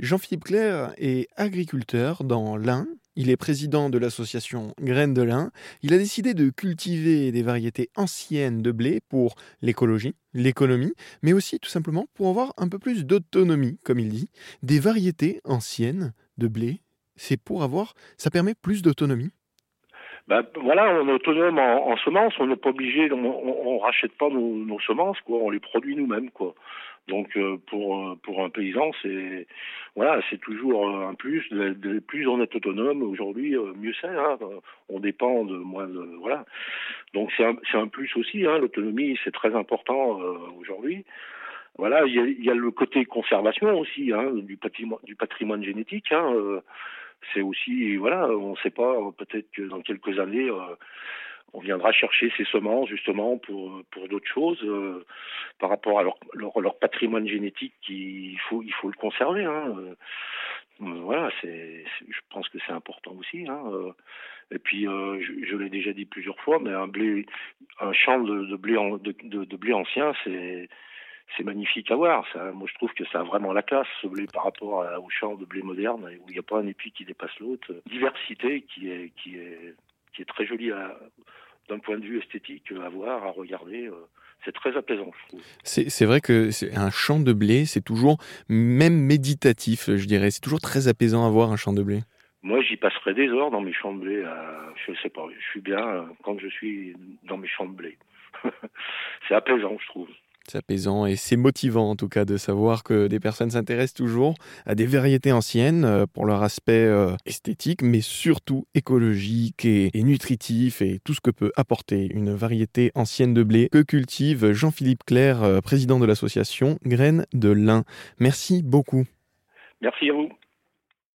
Jean-Philippe Claire est agriculteur dans l'Ain. Il est président de l'association Graines de l'Ain. Il a décidé de cultiver des variétés anciennes de blé pour l'écologie, l'économie, mais aussi tout simplement pour avoir un peu plus d'autonomie, comme il dit. Des variétés anciennes de blé, c'est pour avoir, ça permet plus d'autonomie. Ben, voilà, on est autonome en, semences, on n'est pas obligé, on, on, rachète pas nos, nos, semences, quoi, on les produit nous-mêmes, quoi. Donc euh, pour euh, pour un paysan, c'est voilà, c'est toujours euh, un plus. De, plus on est autonome aujourd'hui, mieux c'est. Hein, on dépend de moins de voilà. Donc c'est un c'est un plus aussi. Hein, L'autonomie, c'est très important aujourd'hui. Voilà, il y a, y a le côté conservation aussi hein, du patrimoine du patrimoine génétique. Hein, c'est aussi voilà, on ne sait pas peut-être que dans quelques années on viendra chercher ces semences justement pour pour d'autres choses euh, par rapport à leur, leur, patrimoine génétique il faut il faut le conserver hein. Euh, voilà je pense que c'est important aussi hein. Euh. et puis je, l'ai déjà dit plusieurs fois mais un blé un champ de, blé de, blé ancien c'est c'est magnifique à voir. Ça, moi, je trouve que ça a vraiment la classe, ce blé, par rapport au champ de blé moderne, où il n'y a pas un épi qui dépasse l'autre. Diversité qui est, qui est, qui est très jolie à, d'un point de vue esthétique à voir, à regarder. Euh, c'est très apaisant, je trouve. C'est vrai que un champ de blé, c'est toujours même méditatif, je dirais. C'est toujours très apaisant à voir un champ de blé. Moi, j'y passerai des heures dans mes champs de blé. je sais pas, je suis bien euh, quand je suis dans mes champs de blé. c'est apaisant, je trouve. C'est apaisant et c'est motivant en tout cas de savoir que des personnes s'intéressent toujours à des variétés anciennes euh, pour leur aspect euh, esthétique, mais surtout écologique et, nutritif et tout ce que peut apporter une variété ancienne de blé que cultive Jean-Philippe Claire, euh, président de l'association Graines de lin. Merci beaucoup. Merci à vous.